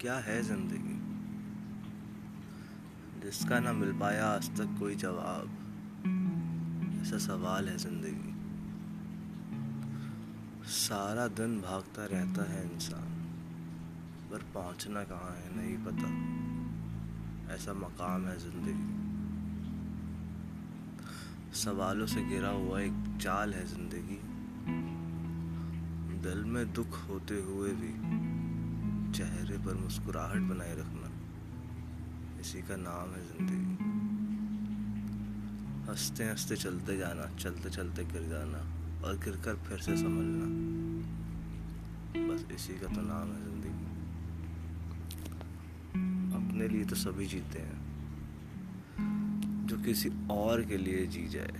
क्या है ज़िंदगी? जिसका ना मिल पाया आज तक कोई जवाब। ऐसा सवाल है ज़िंदगी। सारा दिन भागता रहता है इंसान, पर पहुँचना कहाँ है, नहीं पता। ऐसा मकाम है ज़िंदगी। सवालों से घिरा हुआ एक चाल है ज़िंदगी। दिल में दुख होते हुए भी चेहरे पर मुस्कुराहट बनाए रखना इसी का नाम है ज़िंदगी। हँसते हँसते चलते जाना चलते चलते गिर जाना और गिर कर फिर से संभलना। बस इसी का तो नाम है ज़िंदगी। अपने लिए तो सभी जीते हैं। जो किसी और के लिए जी जाए